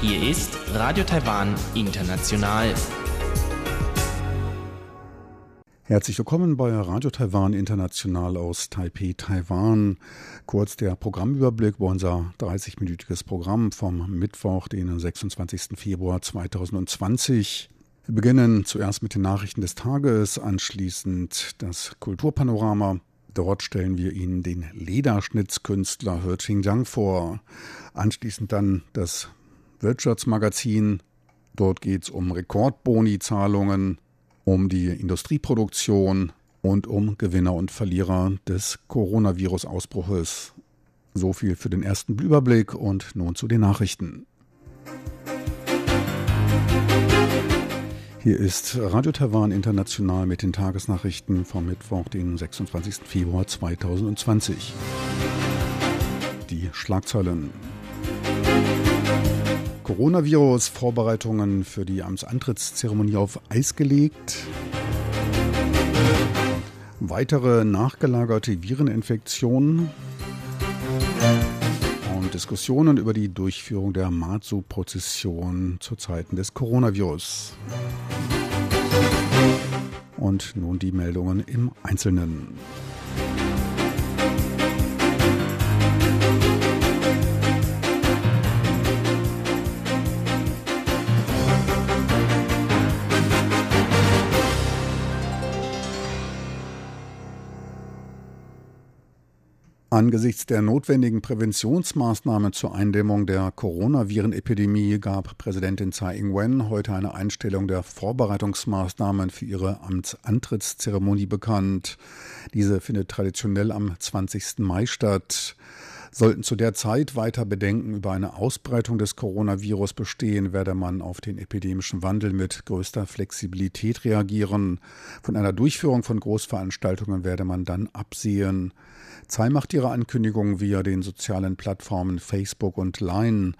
Hier ist Radio Taiwan International. Herzlich willkommen bei Radio Taiwan International aus Taipei, Taiwan. Kurz der Programmüberblick über unser 30-minütiges Programm vom Mittwoch, den 26. Februar 2020. Wir beginnen zuerst mit den Nachrichten des Tages, anschließend das Kulturpanorama. Dort stellen wir Ihnen den Lederschnitzkünstler He Qingjiang vor. Anschließend dann das Wirtschaftsmagazin. Dort geht es um Rekordboni-Zahlungen, um die Industrieproduktion und um Gewinner und Verlierer des Coronavirus-Ausbruches. So viel für den ersten Überblick und nun zu den Nachrichten. Hier ist Radio Taiwan International mit den Tagesnachrichten vom Mittwoch, den 26. Februar 2020. Die Schlagzeilen. Coronavirus, Vorbereitungen für die Amtsantrittszeremonie auf Eis gelegt. Weitere nachgelagerte Vireninfektionen Diskussionen über die Durchführung der Matsu-Prozession zu Zeiten des Coronavirus. Und nun die Meldungen im Einzelnen. Angesichts der notwendigen Präventionsmaßnahmen zur Eindämmung der Coronavirenepidemie gab Präsidentin Tsai Ing-wen heute eine Einstellung der Vorbereitungsmaßnahmen für ihre Amtsantrittszeremonie bekannt. Diese findet traditionell am 20. Mai statt. Sollten zu der Zeit weiter Bedenken über eine Ausbreitung des Coronavirus bestehen, werde man auf den epidemischen Wandel mit größter Flexibilität reagieren. Von einer Durchführung von Großveranstaltungen werde man dann absehen. Tsai macht ihre Ankündigung via den sozialen Plattformen Facebook und Line.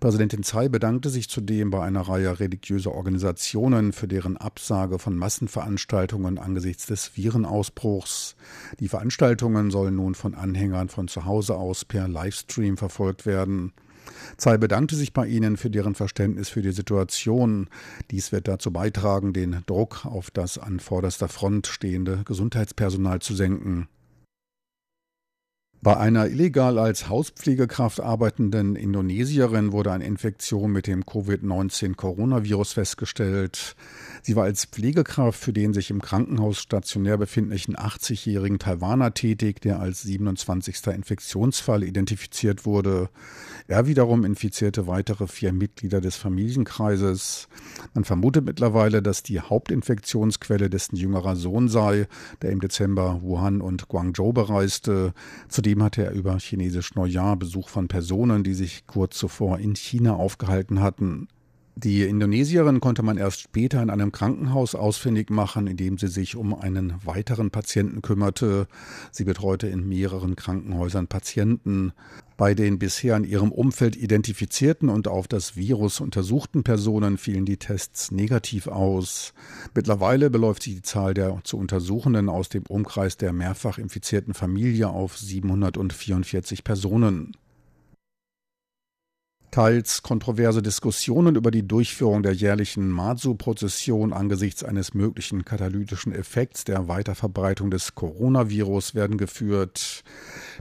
Präsidentin Tsai bedankte sich zudem bei einer Reihe religiöser Organisationen für deren Absage von Massenveranstaltungen angesichts des Virenausbruchs. Die Veranstaltungen sollen nun von Anhängern von zu Hause aus per Livestream verfolgt werden. Tsai bedankte sich bei ihnen für deren Verständnis für die Situation. Dies wird dazu beitragen, den Druck auf das an vorderster Front stehende Gesundheitspersonal zu senken. Bei einer illegal als Hauspflegekraft arbeitenden Indonesierin wurde eine Infektion mit dem Covid-19-Coronavirus festgestellt. Sie war als Pflegekraft für den sich im Krankenhaus stationär befindlichen 80-jährigen Taiwaner tätig, der als 27. Infektionsfall identifiziert wurde. Er wiederum infizierte weitere vier Mitglieder des Familienkreises. Man vermutet mittlerweile, dass die Hauptinfektionsquelle dessen jüngerer Sohn sei, der im Dezember Wuhan und Guangzhou bereiste. Zudem hatte er über chinesisch Neujahr Besuch von Personen, die sich kurz zuvor in China aufgehalten hatten. Die Indonesierin konnte man erst später in einem Krankenhaus ausfindig machen, in dem sie sich um einen weiteren Patienten kümmerte. Sie betreute in mehreren Krankenhäusern Patienten. Bei den bisher in ihrem Umfeld identifizierten und auf das Virus untersuchten Personen fielen die Tests negativ aus. Mittlerweile beläuft sich die Zahl der zu Untersuchenden aus dem Umkreis der mehrfach infizierten Familie auf 744 Personen. Teils kontroverse Diskussionen über die Durchführung der jährlichen Matsu-Prozession angesichts eines möglichen katalytischen Effekts der Weiterverbreitung des Coronavirus werden geführt.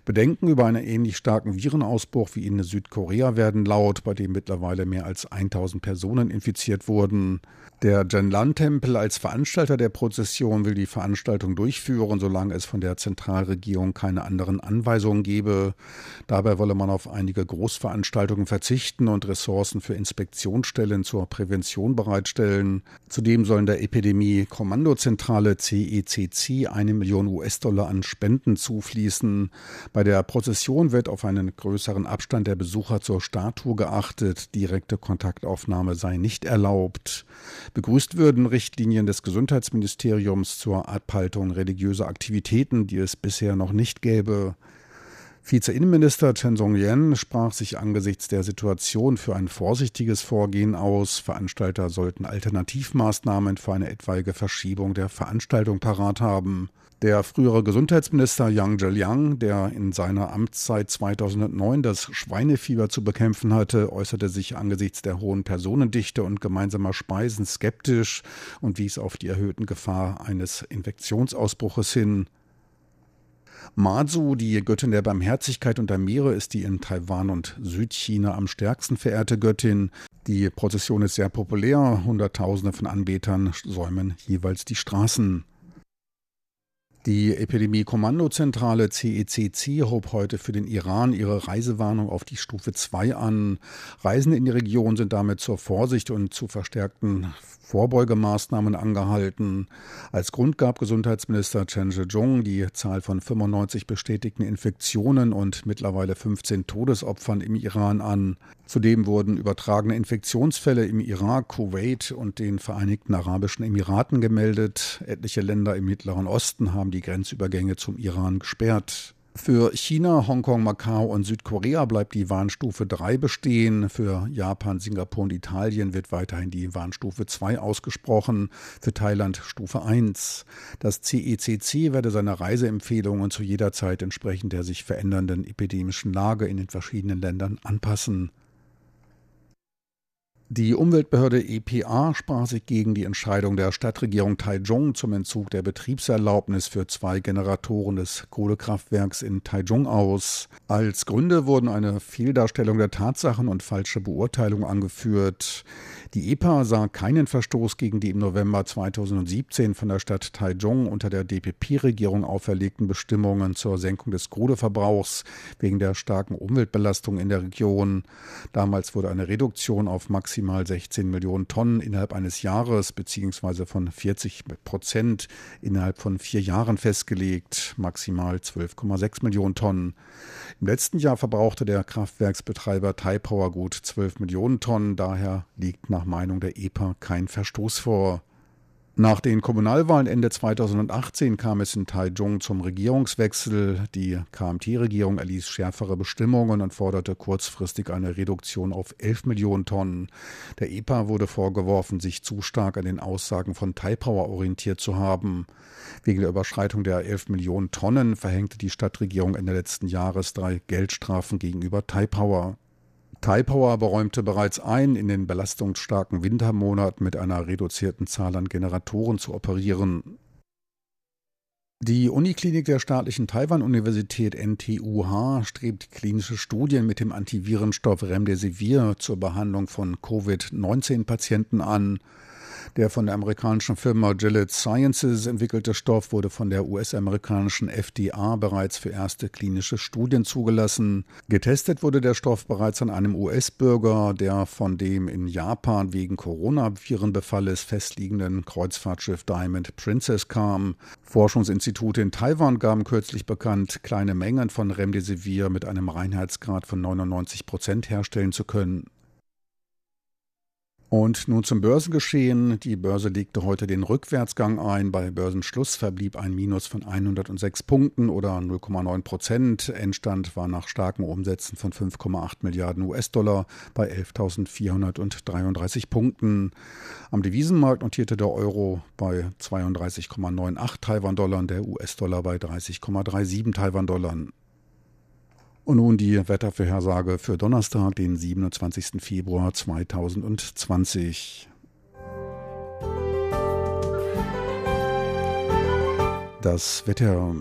Bedenken über einen ähnlich starken Virenausbruch wie in Südkorea werden laut, bei dem mittlerweile mehr als 1000 Personen infiziert wurden. Der Zhenlan-Tempel als Veranstalter der Prozession will die Veranstaltung durchführen, solange es von der Zentralregierung keine anderen Anweisungen gebe. Dabei wolle man auf einige Großveranstaltungen verzichten und Ressourcen für Inspektionsstellen zur Prävention bereitstellen. Zudem sollen der Epidemie Kommandozentrale CECC eine Million US-Dollar an Spenden zufließen. Bei der Prozession wird auf einen größeren Abstand der Besucher zur Statue geachtet. Direkte Kontaktaufnahme sei nicht erlaubt. Begrüßt würden Richtlinien des Gesundheitsministeriums zur Abhaltung religiöser Aktivitäten, die es bisher noch nicht gäbe. Vize-Innenminister Chen Song-yen sprach sich angesichts der Situation für ein vorsichtiges Vorgehen aus. Veranstalter sollten Alternativmaßnahmen für eine etwaige Verschiebung der Veranstaltung parat haben. Der frühere Gesundheitsminister Yang Zheliang, der in seiner Amtszeit 2009 das Schweinefieber zu bekämpfen hatte, äußerte sich angesichts der hohen Personendichte und gemeinsamer Speisen skeptisch und wies auf die erhöhten Gefahr eines Infektionsausbruches hin. Mazu, die Göttin der Barmherzigkeit und der Meere, ist die in Taiwan und Südchina am stärksten verehrte Göttin. Die Prozession ist sehr populär. Hunderttausende von Anbetern säumen jeweils die Straßen. Die Epidemie-Kommandozentrale CECC hob heute für den Iran ihre Reisewarnung auf die Stufe 2 an. Reisende in die Region sind damit zur Vorsicht und zu verstärkten Vorbeugemaßnahmen angehalten. Als Grund gab Gesundheitsminister Chen Shih-chung die Zahl von 95 bestätigten Infektionen und mittlerweile 15 Todesopfern im Iran an. Zudem wurden übertragene Infektionsfälle im Irak, Kuwait und den Vereinigten Arabischen Emiraten gemeldet. Etliche Länder im Mittleren Osten haben die Grenzübergänge zum Iran gesperrt. Für China, Hongkong, Macau und Südkorea bleibt die Warnstufe 3 bestehen. Für Japan, Singapur und Italien wird weiterhin die Warnstufe 2 ausgesprochen. Für Thailand Stufe 1. Das CECC werde seine Reiseempfehlungen zu jeder Zeit entsprechend der sich verändernden epidemischen Lage in den verschiedenen Ländern anpassen. Die Umweltbehörde EPA sprach sich gegen die Entscheidung der Stadtregierung Taichung zum Entzug der Betriebserlaubnis für zwei Generatoren des Kohlekraftwerks in Taichung aus. Als Gründe wurden eine Fehldarstellung der Tatsachen und falsche Beurteilung angeführt. Die EPA sah keinen Verstoß gegen die im November 2017 von der Stadt Taichung unter der DPP-Regierung auferlegten Bestimmungen zur Senkung des Kohleverbrauchs wegen der starken Umweltbelastung in der Region. Damals wurde eine Reduktion auf maximal 16 Millionen Tonnen innerhalb eines Jahres bzw. von 40 Prozent innerhalb von vier Jahren festgelegt, maximal 12,6 Millionen Tonnen. Im letzten Jahr verbrauchte der Kraftwerksbetreiber Taipower gut 12 Millionen Tonnen, daher liegt nach nach Meinung der EPA kein Verstoß vor. Nach den Kommunalwahlen Ende 2018 kam es in Taichung zum Regierungswechsel. Die KMT-Regierung erließ schärfere Bestimmungen und forderte kurzfristig eine Reduktion auf 11 Millionen Tonnen. Der EPA wurde vorgeworfen, sich zu stark an den Aussagen von Taipower orientiert zu haben. Wegen der Überschreitung der 11 Millionen Tonnen verhängte die Stadtregierung Ende letzten Jahres drei Geldstrafen gegenüber Taipower. Taipower beräumte bereits ein, in den belastungsstarken Wintermonaten mit einer reduzierten Zahl an Generatoren zu operieren. Die Uniklinik der staatlichen Taiwan-Universität NTUH strebt klinische Studien mit dem Antivirenstoff Remdesivir zur Behandlung von Covid-19-Patienten an. Der von der amerikanischen Firma Gillette Sciences entwickelte Stoff wurde von der US-amerikanischen FDA bereits für erste klinische Studien zugelassen. Getestet wurde der Stoff bereits an einem US-Bürger, der von dem in Japan wegen Coronavirenbefalles festliegenden Kreuzfahrtschiff Diamond Princess kam. Forschungsinstitute in Taiwan gaben kürzlich bekannt, kleine Mengen von Remdesivir mit einem Reinheitsgrad von 99 Prozent herstellen zu können. Und nun zum Börsengeschehen. Die Börse legte heute den Rückwärtsgang ein. Bei Börsenschluss verblieb ein Minus von 106 Punkten oder 0,9 Prozent. Endstand war nach starken Umsätzen von 5,8 Milliarden US-Dollar bei 11.433 Punkten. Am Devisenmarkt notierte der Euro bei 32,98 Taiwan-Dollar, der US-Dollar bei 30,37 Taiwan-Dollar. Und nun die Wettervorhersage für Donnerstag, den 27. Februar 2020. Das Wetter.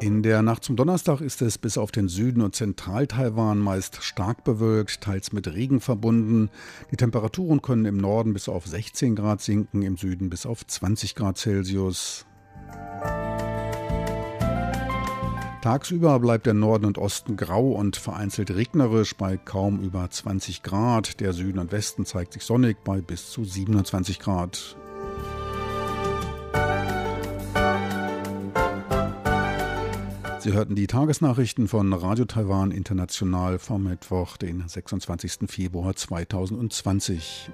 In der Nacht zum Donnerstag ist es bis auf den Süden und Zentral-Taiwan meist stark bewölkt, teils mit Regen verbunden. Die Temperaturen können im Norden bis auf 16 Grad sinken, im Süden bis auf 20 Grad Celsius. Tagsüber bleibt der Norden und Osten grau und vereinzelt regnerisch bei kaum über 20 Grad. Der Süden und Westen zeigt sich sonnig bei bis zu 27 Grad. Sie hörten die Tagesnachrichten von Radio Taiwan International vom Mittwoch, den 26. Februar 2020.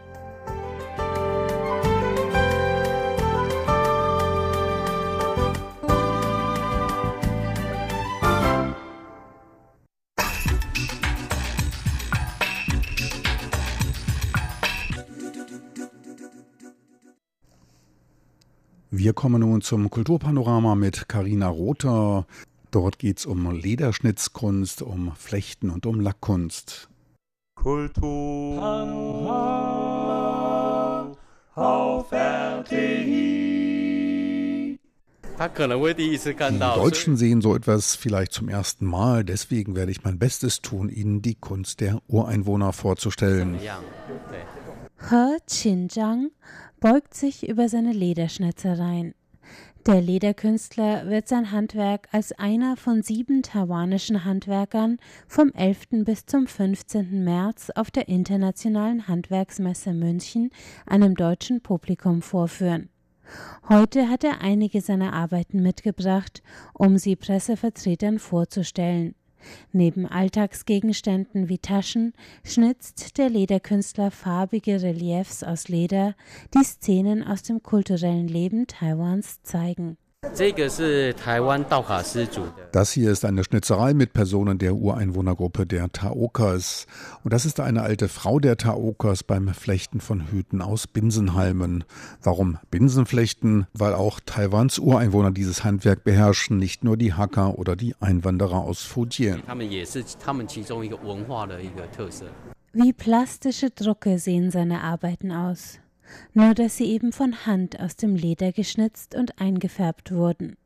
Wir kommen nun zum Kulturpanorama mit Karina Rother. Dort geht es um Lederschnitzkunst, um Flechten und um Lackkunst. Kulturpanorama auf RTI. Die Deutschen sehen so etwas vielleicht zum ersten Mal, deswegen werde ich mein Bestes tun, Ihnen die Kunst der Ureinwohner vorzustellen. He Qinzhang beugt sich über seine Lederschnitzereien. Der Lederkünstler wird sein Handwerk als einer von sieben taiwanischen Handwerkern vom 11. bis zum 15. März auf der Internationalen Handwerksmesse München einem deutschen Publikum vorführen. Heute hat er einige seiner Arbeiten mitgebracht, um sie Pressevertretern vorzustellen. Neben Alltagsgegenständen wie Taschen schnitzt der Lederkünstler farbige Reliefs aus Leder, die Szenen aus dem kulturellen Leben Taiwans zeigen. Das hier ist eine Schnitzerei mit Personen der Ureinwohnergruppe der Taokas. Und das ist eine alte Frau der Taokas beim Flechten von Hüten aus Binsenhalmen. Warum Binsenflechten? Weil auch Taiwans Ureinwohner dieses Handwerk beherrschen, nicht nur die Hakka oder die Einwanderer aus Fujian. Wie plastische Drucke sehen seine Arbeiten aus nur dass sie eben von Hand aus dem Leder geschnitzt und eingefärbt wurden.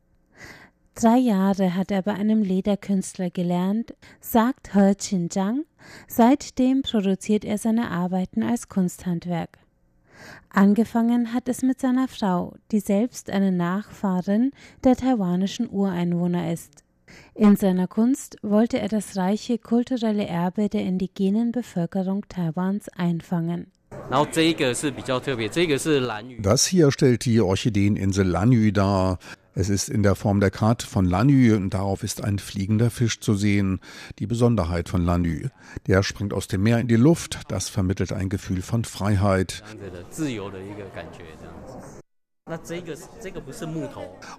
Drei Jahre hat er bei einem Lederkünstler gelernt, sagt He Qinzhang. Seitdem produziert er seine Arbeiten als Kunsthandwerk. Angefangen hat es mit seiner Frau, die selbst eine Nachfahrin der taiwanischen Ureinwohner ist. In seiner Kunst wollte er das reiche kulturelle Erbe der indigenen Bevölkerung Taiwans einfangen. Das hier stellt die Orchideeninsel Lanyu dar. Es ist in der Form der Karte von Lanyu und darauf ist ein fliegender Fisch zu sehen. Die Besonderheit von Lanyu. Der springt aus dem Meer in die Luft. Das vermittelt ein Gefühl von Freiheit.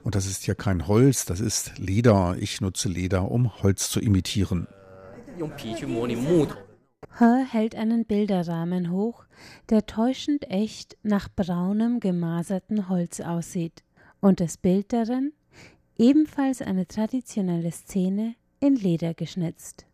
Und das ist hier kein Holz, das ist Leder. Ich nutze Leder, um Holz zu imitieren. He hält einen Bilderrahmen hoch, der täuschend echt nach braunem gemaserten Holz aussieht, und das Bild darin ebenfalls eine traditionelle Szene in Leder geschnitzt.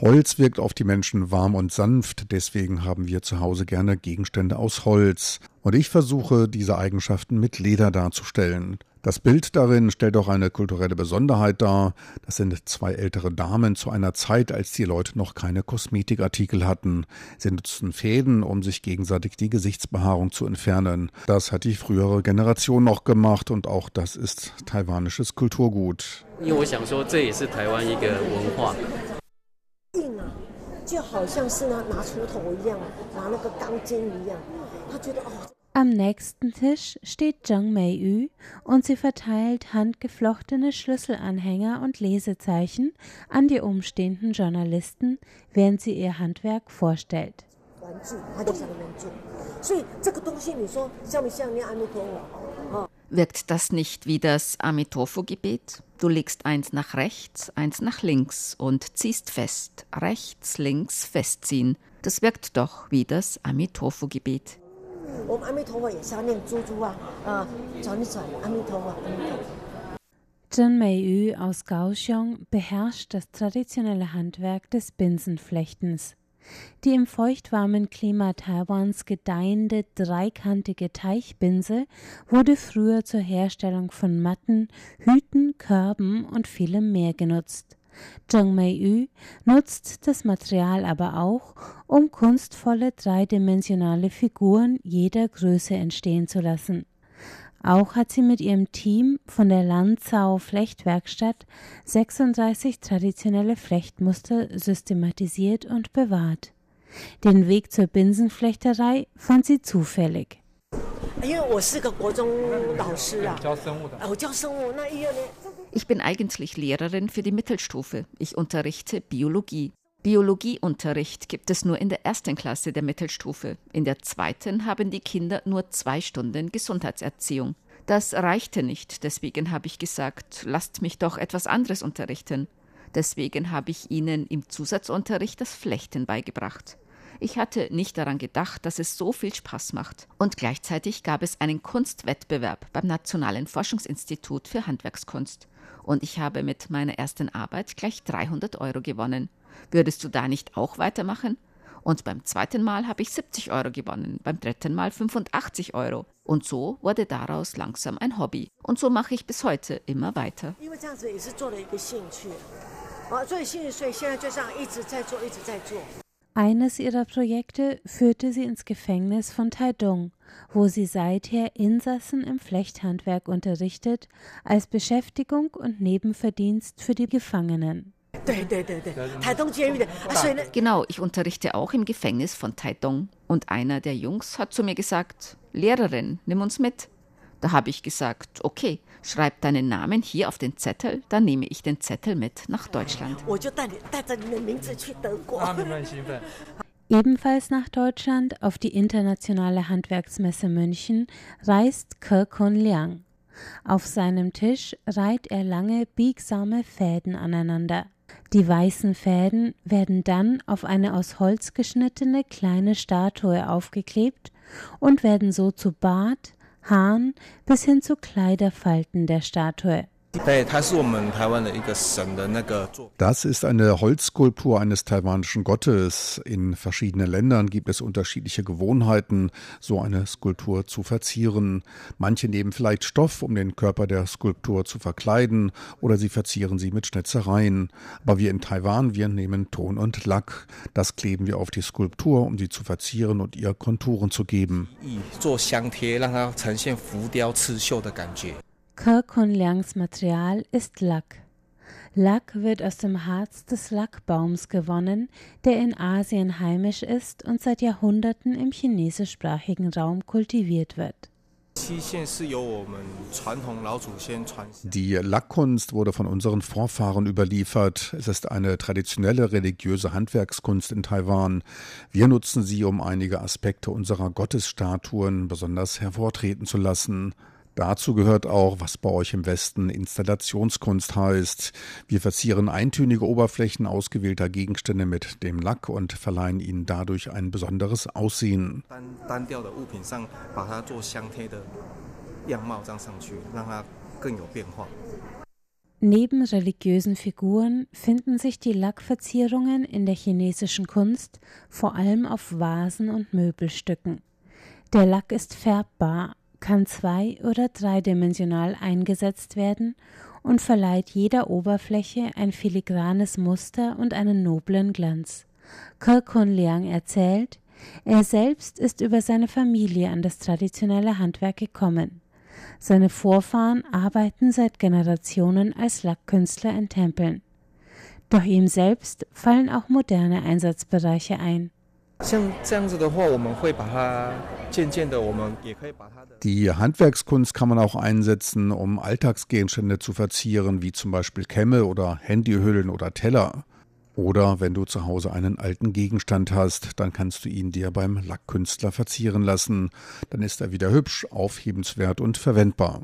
Holz wirkt auf die Menschen warm und sanft, deswegen haben wir zu Hause gerne Gegenstände aus Holz. Und ich versuche, diese Eigenschaften mit Leder darzustellen. Das Bild darin stellt auch eine kulturelle Besonderheit dar. Das sind zwei ältere Damen zu einer Zeit, als die Leute noch keine Kosmetikartikel hatten. Sie nutzten Fäden, um sich gegenseitig die Gesichtsbehaarung zu entfernen. Das hat die frühere Generation noch gemacht und auch das ist taiwanisches Kulturgut. 就好像是呢拿锄头一样，拿那个钢筋一样，他觉得哦。 am nächsten Tisch steht Zhang Mei-yu und sie verteilt handgeflochtene Schlüsselanhänger und Lesezeichen an die umstehenden Journalisten, während sie ihr Handwerk vorstellt. Wirkt das nicht wie das Amitofo-Gebet? Du legst eins nach rechts, eins nach links und ziehst fest. Rechts, links, festziehen. Das wirkt doch wie das Amitofo-Gebet. 我们阿弥陀佛也是要念猪猪啊，啊，转一转，阿弥陀佛，阿弥陀佛。Zhen Mei-yu aus Kaohsiung beherrscht das traditionelle Handwerk des Binsenflechtens. Die im feuchtwarmen Klima Taiwans gedeihende dreikantige Teichbinse wurde früher zur Herstellung von Matten, Hüten, Körben und vielem mehr genutzt. Zheng Mei-yu nutzt das Material aber auch, um kunstvolle dreidimensionale Figuren jeder Größe entstehen zu lassen. Auch hat sie mit ihrem Team von der Lanzau Flechtwerkstatt 36 traditionelle Flechtmuster systematisiert und bewahrt. Den Weg zur Binsenflechterei fand sie zufällig. Ich bin eigentlich Lehrerin für die Mittelstufe. Ich unterrichte Biologie. Biologieunterricht gibt es nur in der ersten Klasse der Mittelstufe. In der zweiten haben die Kinder nur zwei Stunden Gesundheitserziehung. Das reichte nicht, deswegen habe ich gesagt, lasst mich doch etwas anderes unterrichten. Deswegen habe ich ihnen im Zusatzunterricht das Flechten beigebracht. Ich hatte nicht daran gedacht, dass es so viel Spaß macht. Und gleichzeitig gab es einen Kunstwettbewerb beim Nationalen Forschungsinstitut für Handwerkskunst. Und ich habe mit meiner ersten Arbeit gleich 300 Euro gewonnen. Würdest du da nicht auch weitermachen? Und beim zweiten Mal habe ich 70 Euro gewonnen, beim dritten Mal 85 Euro. Und so wurde daraus langsam ein Hobby. Und so mache ich bis heute immer weiter. Eines ihrer Projekte führte sie ins Gefängnis von Taidong, wo sie seither Insassen im Flechthandwerk unterrichtet, als Beschäftigung und Nebenverdienst für die Gefangenen. Genau, ich unterrichte auch im Gefängnis von Taidong. Und einer der Jungs hat zu mir gesagt, Lehrerin, nimm uns mit. Da habe ich gesagt, okay, schreib deinen Namen hier auf den Zettel, dann nehme ich den Zettel mit nach Deutschland. Ebenfalls nach Deutschland auf die internationale Handwerksmesse München reist Ke Kun Liang. Auf seinem Tisch reiht er lange biegsame Fäden aneinander. Die weißen Fäden werden dann auf eine aus Holz geschnittene kleine Statue aufgeklebt und werden so zu Bart, Haaren bis hin zu Kleiderfalten der Statue. Das ist eine Holzskulptur eines taiwanischen Gottes. In verschiedenen Ländern gibt es unterschiedliche Gewohnheiten, so eine Skulptur zu verzieren. Manche nehmen vielleicht Stoff, um den Körper der Skulptur zu verkleiden, oder sie verzieren sie mit Schnitzereien. Aber wir in Taiwan, wir nehmen Ton und Lack. Das kleben wir auf die Skulptur, um sie zu verzieren und ihr Konturen zu geben. Liangs Material ist Lack. Lack wird aus dem Harz des Lackbaums gewonnen, der in Asien heimisch ist und seit Jahrhunderten im chinesischsprachigen Raum kultiviert wird. Die Lackkunst wurde von unseren Vorfahren überliefert. Es ist eine traditionelle religiöse Handwerkskunst in Taiwan. Wir nutzen sie, um einige Aspekte unserer Gottesstatuen besonders hervortreten zu lassen. Dazu gehört auch, was bei euch im Westen Installationskunst heißt. Wir verzieren eintönige Oberflächen ausgewählter Gegenstände mit dem Lack und verleihen ihnen dadurch ein besonderes Aussehen. Neben religiösen Figuren finden sich die Lackverzierungen in der chinesischen Kunst vor allem auf Vasen und Möbelstücken. Der Lack ist färbbar, kann zwei- oder dreidimensional eingesetzt werden und verleiht jeder Oberfläche ein filigranes Muster und einen noblen Glanz. Ke Kun Liang erzählt, er selbst ist über seine Familie an das traditionelle Handwerk gekommen. Seine Vorfahren arbeiten seit Generationen als Lackkünstler in Tempeln. Doch ihm selbst fallen auch moderne Einsatzbereiche ein. Die Handwerkskunst kann man auch einsetzen, um Alltagsgegenstände zu verzieren, wie zum Beispiel Kämme oder Handyhüllen oder Teller. Oder wenn du zu Hause einen alten Gegenstand hast, dann kannst du ihn dir beim Lackkünstler verzieren lassen. Dann ist er wieder hübsch, aufhebenswert und verwendbar.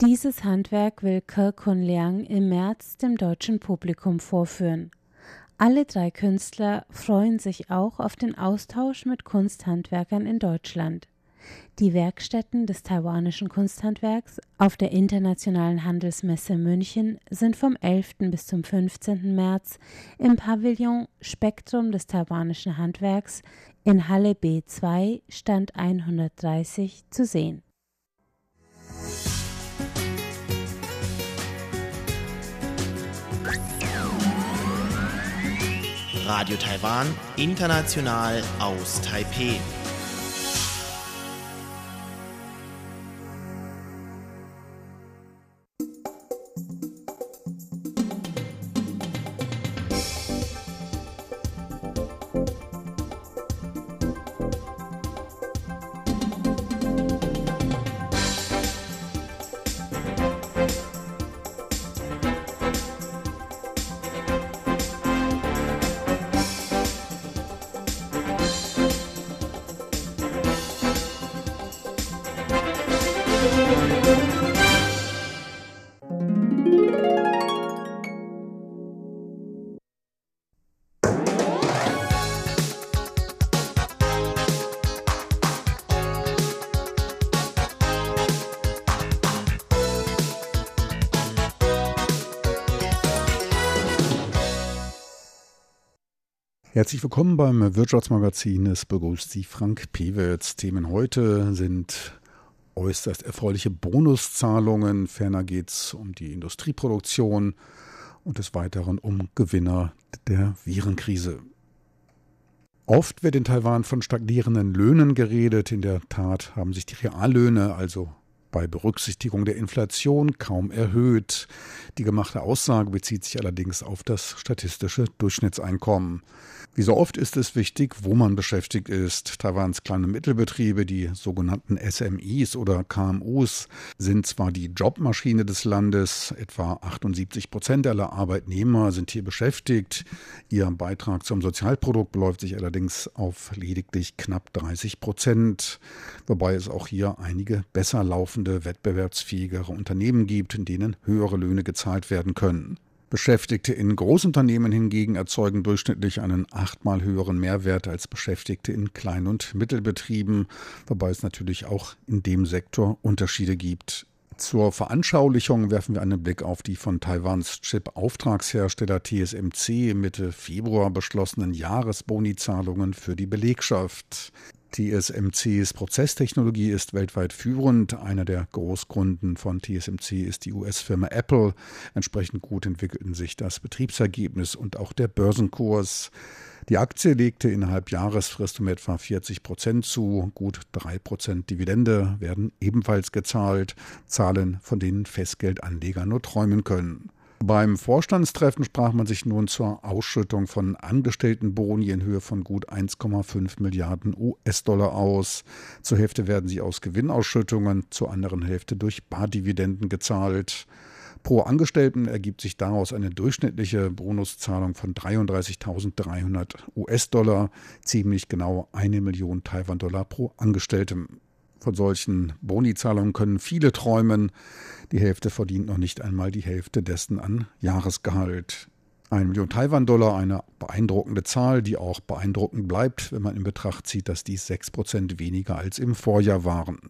Dieses Handwerk will Ke Kun Liang im März dem deutschen Publikum vorführen. Alle drei Künstler freuen sich auch auf den Austausch mit Kunsthandwerkern in Deutschland. Die Werkstätten des taiwanischen Kunsthandwerks auf der Internationalen Handelsmesse München sind vom 11. bis zum 15. März im Pavillon Spektrum des taiwanischen Handwerks in Halle B2 Stand 130 zu sehen. Radio Taiwan, international aus Taipeh. Herzlich willkommen beim Wirtschaftsmagazin. Es begrüßt Sie Frank Pewitz. Themen heute sind äußerst erfreuliche Bonuszahlungen. Ferner geht es um die Industrieproduktion und des Weiteren um Gewinner der Virenkrise. Oft wird in Taiwan von stagnierenden Löhnen geredet. In der Tat haben sich die Reallöhne, also bei Berücksichtigung der Inflation kaum erhöht. Die gemachte Aussage bezieht sich allerdings auf das statistische Durchschnittseinkommen. Wie so oft ist es wichtig, wo man beschäftigt ist. Taiwans kleine Mittelbetriebe, die sogenannten SMIs oder KMUs, sind zwar die Jobmaschine des Landes, etwa 78 Prozent aller Arbeitnehmer sind hier beschäftigt. Ihr Beitrag zum Sozialprodukt beläuft sich allerdings auf lediglich knapp 30 Prozent, wobei es auch hier einige besser laufende, wettbewerbsfähigere Unternehmen gibt, in denen höhere Löhne gezahlt werden können. Beschäftigte in Großunternehmen hingegen erzeugen durchschnittlich einen achtmal höheren Mehrwert als Beschäftigte in Klein- und Mittelbetrieben, wobei es natürlich auch in dem Sektor Unterschiede gibt. Zur Veranschaulichung werfen wir einen Blick auf die von Taiwans Chip-Auftragshersteller TSMC Mitte Februar beschlossenen Jahresbonizahlungen für die Belegschaft. TSMCs Prozesstechnologie ist weltweit führend. Einer der Großkunden von TSMC ist die US-Firma Apple. Entsprechend gut entwickelten sich das Betriebsergebnis und auch der Börsenkurs. Die Aktie legte innerhalb Jahresfrist um etwa 40 Prozent zu. Gut drei Prozent Dividende werden ebenfalls gezahlt. Zahlen, von denen Festgeldanleger nur träumen können. Beim Vorstandstreffen sprach man sich nun zur Ausschüttung von Angestelltenboni in Höhe von gut 1,5 Milliarden US-Dollar aus. Zur Hälfte werden sie aus Gewinnausschüttungen, zur anderen Hälfte durch Bardividenden gezahlt. Pro Angestellten ergibt sich daraus eine durchschnittliche Bonuszahlung von 33.300 US-Dollar, ziemlich genau eine Million Taiwan-Dollar pro Angestelltem. Von solchen Bonizahlungen können viele träumen. Die Hälfte verdient noch nicht einmal die Hälfte dessen an Jahresgehalt. Eine Million Taiwan-Dollar, eine beeindruckende Zahl, die auch beeindruckend bleibt, wenn man in Betracht zieht, dass dies 6% weniger als im Vorjahr waren.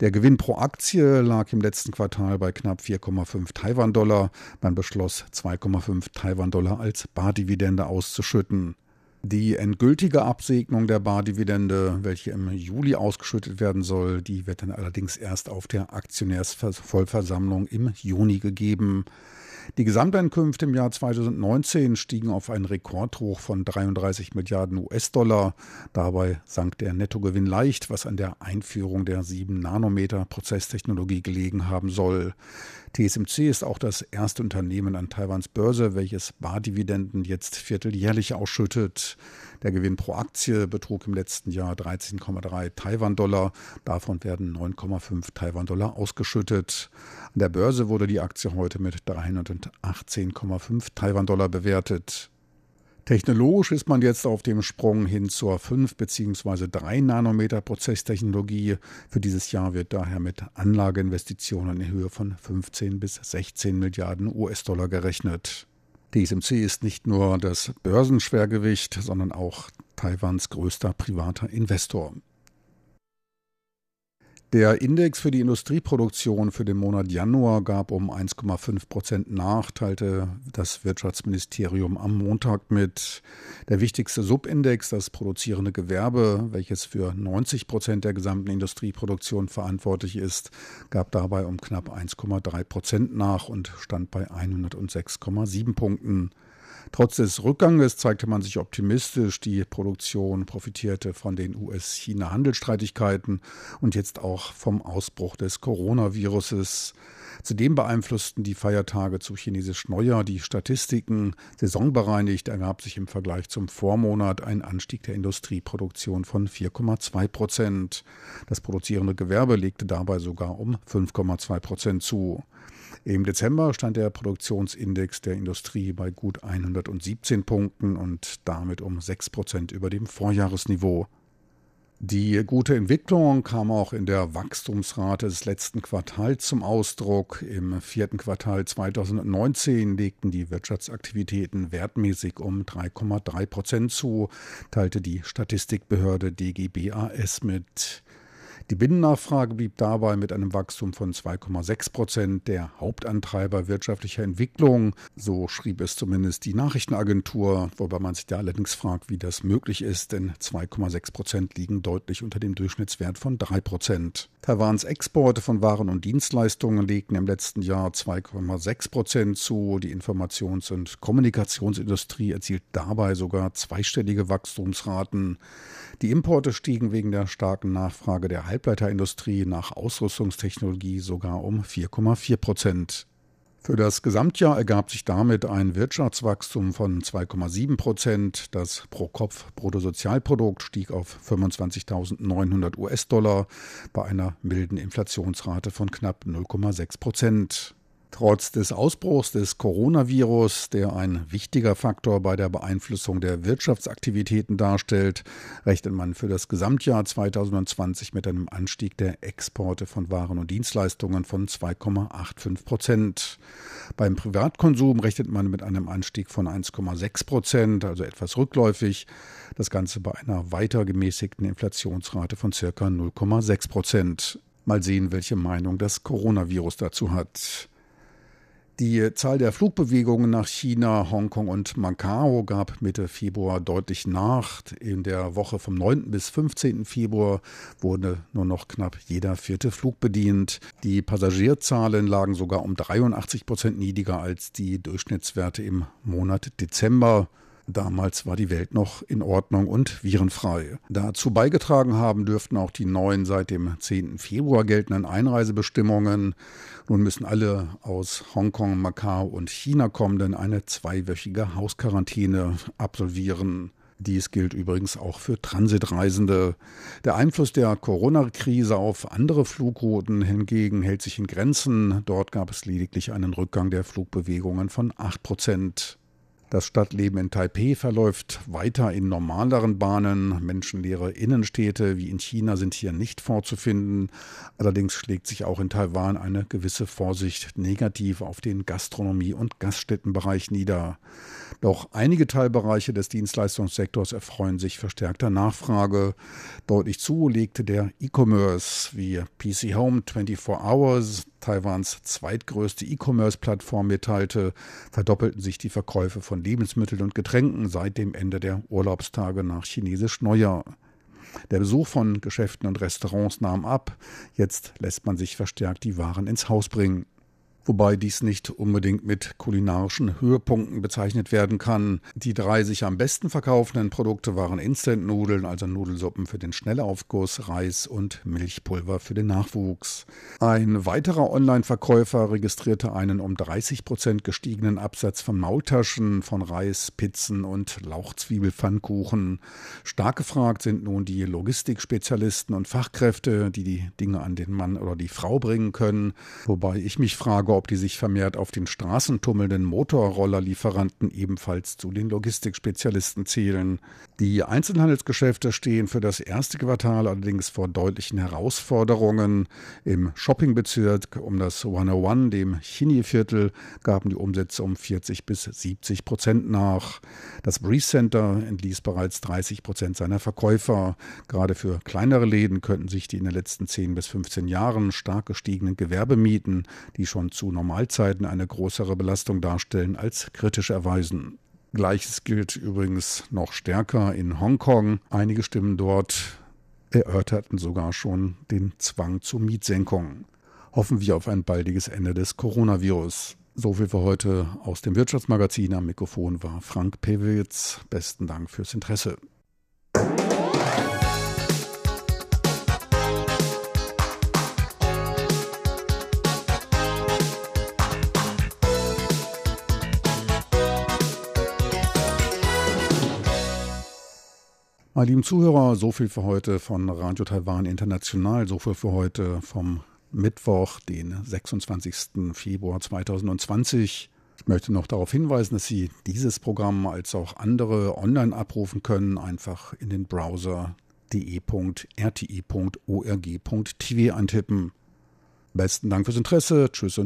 Der Gewinn pro Aktie lag im letzten Quartal bei knapp 4,5 Taiwan-Dollar. Man beschloss, 2,5 Taiwan-Dollar als Bardividende auszuschütten. Die endgültige Absegnung der Bardividende, welche im Juli ausgeschüttet werden soll, die wird dann allerdings erst auf der Aktionärsvollversammlung im Juni gegeben. Die Gesamteinkünfte im Jahr 2019 stiegen auf einen Rekordhoch von 33 Milliarden US-Dollar. Dabei sank der Nettogewinn leicht, was an der Einführung der 7-Nanometer-Prozesstechnologie gelegen haben soll. TSMC ist auch das erste Unternehmen an Taiwans Börse, welches Bardividenden jetzt vierteljährlich ausschüttet. Der Gewinn pro Aktie betrug im letzten Jahr 13,3 Taiwan-Dollar. Davon werden 9,5 Taiwan-Dollar ausgeschüttet. An der Börse wurde die Aktie heute mit 318,5 Taiwan-Dollar bewertet. Technologisch ist man jetzt auf dem Sprung hin zur 5 bzw. 3 Nanometer Prozesstechnologie. Für dieses Jahr wird daher mit Anlageinvestitionen in Höhe von 15 bis 16 Milliarden US-Dollar gerechnet. TSMC ist nicht nur das Börsenschwergewicht, sondern auch Taiwans größter privater Investor. Der Index für die Industrieproduktion für den Monat Januar gab um 1,5 Prozent nach, teilte das Wirtschaftsministerium am Montag mit. Der wichtigste Subindex, das produzierende Gewerbe, welches für 90 Prozent der gesamten Industrieproduktion verantwortlich ist, gab dabei um knapp 1,3 Prozent nach und stand bei 106,7 Punkten. Trotz des Rückganges zeigte man sich optimistisch. Die Produktion profitierte von den US-China-Handelsstreitigkeiten und jetzt auch vom Ausbruch des Coronaviruses. Zudem beeinflussten die Feiertage zu chinesisch Neujahr die Statistiken. Saisonbereinigt ergab sich im Vergleich zum Vormonat ein Anstieg der Industrieproduktion von 4,2 Prozent. Das produzierende Gewerbe legte dabei sogar um 5,2 Prozent zu. Im Dezember stand der Produktionsindex der Industrie bei gut 117 Punkten und damit um 6 Prozent über dem Vorjahresniveau. Die gute Entwicklung kam auch in der Wachstumsrate des letzten Quartals zum Ausdruck. Im vierten Quartal 2019 legten die Wirtschaftsaktivitäten wertmäßig um 3,3 Prozent zu, teilte die Statistikbehörde DGBAS mit. Die Binnennachfrage blieb dabei mit einem Wachstum von 2,6 Prozent der Hauptantreiber wirtschaftlicher Entwicklung. So schrieb es zumindest die Nachrichtenagentur, wobei man sich da allerdings fragt, wie das möglich ist, denn 2,6 Prozent liegen deutlich unter dem Durchschnittswert von 3 Prozent. Taiwans Exporte von Waren und Dienstleistungen legten im letzten Jahr 2,6 Prozent zu. Die Informations- und Kommunikationsindustrie erzielt dabei sogar zweistellige Wachstumsraten. Die Importe stiegen wegen der starken Nachfrage der Halbleiterindustrie nach Ausrüstungstechnologie sogar um 4,4 Prozent. Für das Gesamtjahr ergab sich damit ein Wirtschaftswachstum von 2,7 Prozent. Das Pro-Kopf-Bruttosozialprodukt stieg auf 25.900 US-Dollar bei einer milden Inflationsrate von knapp 0,6 Prozent. Trotz des Ausbruchs des Coronavirus, der ein wichtiger Faktor bei der Beeinflussung der Wirtschaftsaktivitäten darstellt, rechnet man für das Gesamtjahr 2020 mit einem Anstieg der Exporte von Waren und Dienstleistungen von 2,85 Prozent. Beim Privatkonsum rechnet man mit einem Anstieg von 1,6 Prozent, also etwas rückläufig. Das Ganze bei einer weiter gemäßigten Inflationsrate von circa 0,6 Prozent. Mal sehen, welche Meinung das Coronavirus dazu hat. Die Zahl der Flugbewegungen nach China, Hongkong und Macau gab Mitte Februar deutlich nach. In der Woche vom 9. bis 15. Februar wurde nur noch knapp jeder vierte Flug bedient. Die Passagierzahlen lagen sogar um 83 Prozent niedriger als die Durchschnittswerte im Monat Dezember. Damals war die Welt noch in Ordnung und virenfrei. Dazu beigetragen haben dürften auch die neuen seit dem 10. Februar geltenden Einreisebestimmungen. Nun müssen alle aus Hongkong, Macau und China kommenden eine zweiwöchige Hausquarantäne absolvieren. Dies gilt übrigens auch für Transitreisende. Der Einfluss der Corona-Krise auf andere Flugrouten hingegen hält sich in Grenzen. Dort gab es lediglich einen Rückgang der Flugbewegungen von 8 Prozent. Das Stadtleben in Taipeh verläuft weiter in normaleren Bahnen. Menschenleere Innenstädte wie in China sind hier nicht vorzufinden. Allerdings schlägt sich auch in Taiwan eine gewisse Vorsicht negativ auf den Gastronomie- und Gaststättenbereich nieder. Doch einige Teilbereiche des Dienstleistungssektors erfreuen sich verstärkter Nachfrage. Deutlich zu legte der E-Commerce wie PC Home 24 Hours, Taiwans zweitgrößte E-Commerce-Plattform mitteilte, verdoppelten sich die Verkäufe von Lebensmitteln und Getränken seit dem Ende der Urlaubstage nach chinesisch Neujahr. Der Besuch von Geschäften und Restaurants nahm ab. Jetzt lässt man sich verstärkt die Waren ins Haus bringen wobei dies nicht unbedingt mit kulinarischen Höhepunkten bezeichnet werden kann. Die drei sich am besten verkaufenden Produkte waren Instant-Nudeln, also Nudelsuppen für den Schnellaufguss, Reis und Milchpulver für den Nachwuchs. Ein weiterer Online-Verkäufer registrierte einen um 30 Prozent gestiegenen Absatz von Maultaschen, von Reis, Pizzen und Lauchzwiebelpfannkuchen. Stark gefragt sind nun die Logistikspezialisten und Fachkräfte, die die Dinge an den Mann oder die Frau bringen können, wobei ich mich frage, ob die sich vermehrt auf den Straßen tummelnden Motorrollerlieferanten ebenfalls zu den Logistikspezialisten zählen. Die Einzelhandelsgeschäfte stehen für das erste Quartal allerdings vor deutlichen Herausforderungen. Im Shoppingbezirk um das 101, dem Chini-Viertel, gaben die Umsätze um 40 bis 70 Prozent nach. Das Breeze Center entließ bereits 30 Prozent seiner Verkäufer. Gerade für kleinere Läden könnten sich die in den letzten 10 bis 15 Jahren stark gestiegenen Gewerbemieten, die schon zu zu Normalzeiten eine größere Belastung darstellen, als kritisch erweisen. Gleiches gilt übrigens noch stärker in Hongkong. Einige Stimmen dort erörterten sogar schon den Zwang zur Mietsenkung. Hoffen wir auf ein baldiges Ende des Coronavirus. So viel für heute aus dem Wirtschaftsmagazin. Am Mikrofon war Frank Pewitz. Besten Dank fürs Interesse. Meine lieben Zuhörer, so viel für heute von Radio Taiwan International, so viel für heute vom Mittwoch, den 26. Februar 2020. Ich möchte noch darauf hinweisen, dass Sie dieses Programm als auch andere online abrufen können, einfach in den Browser de.rti.org.tv eintippen. Besten Dank fürs Interesse. Tschüss und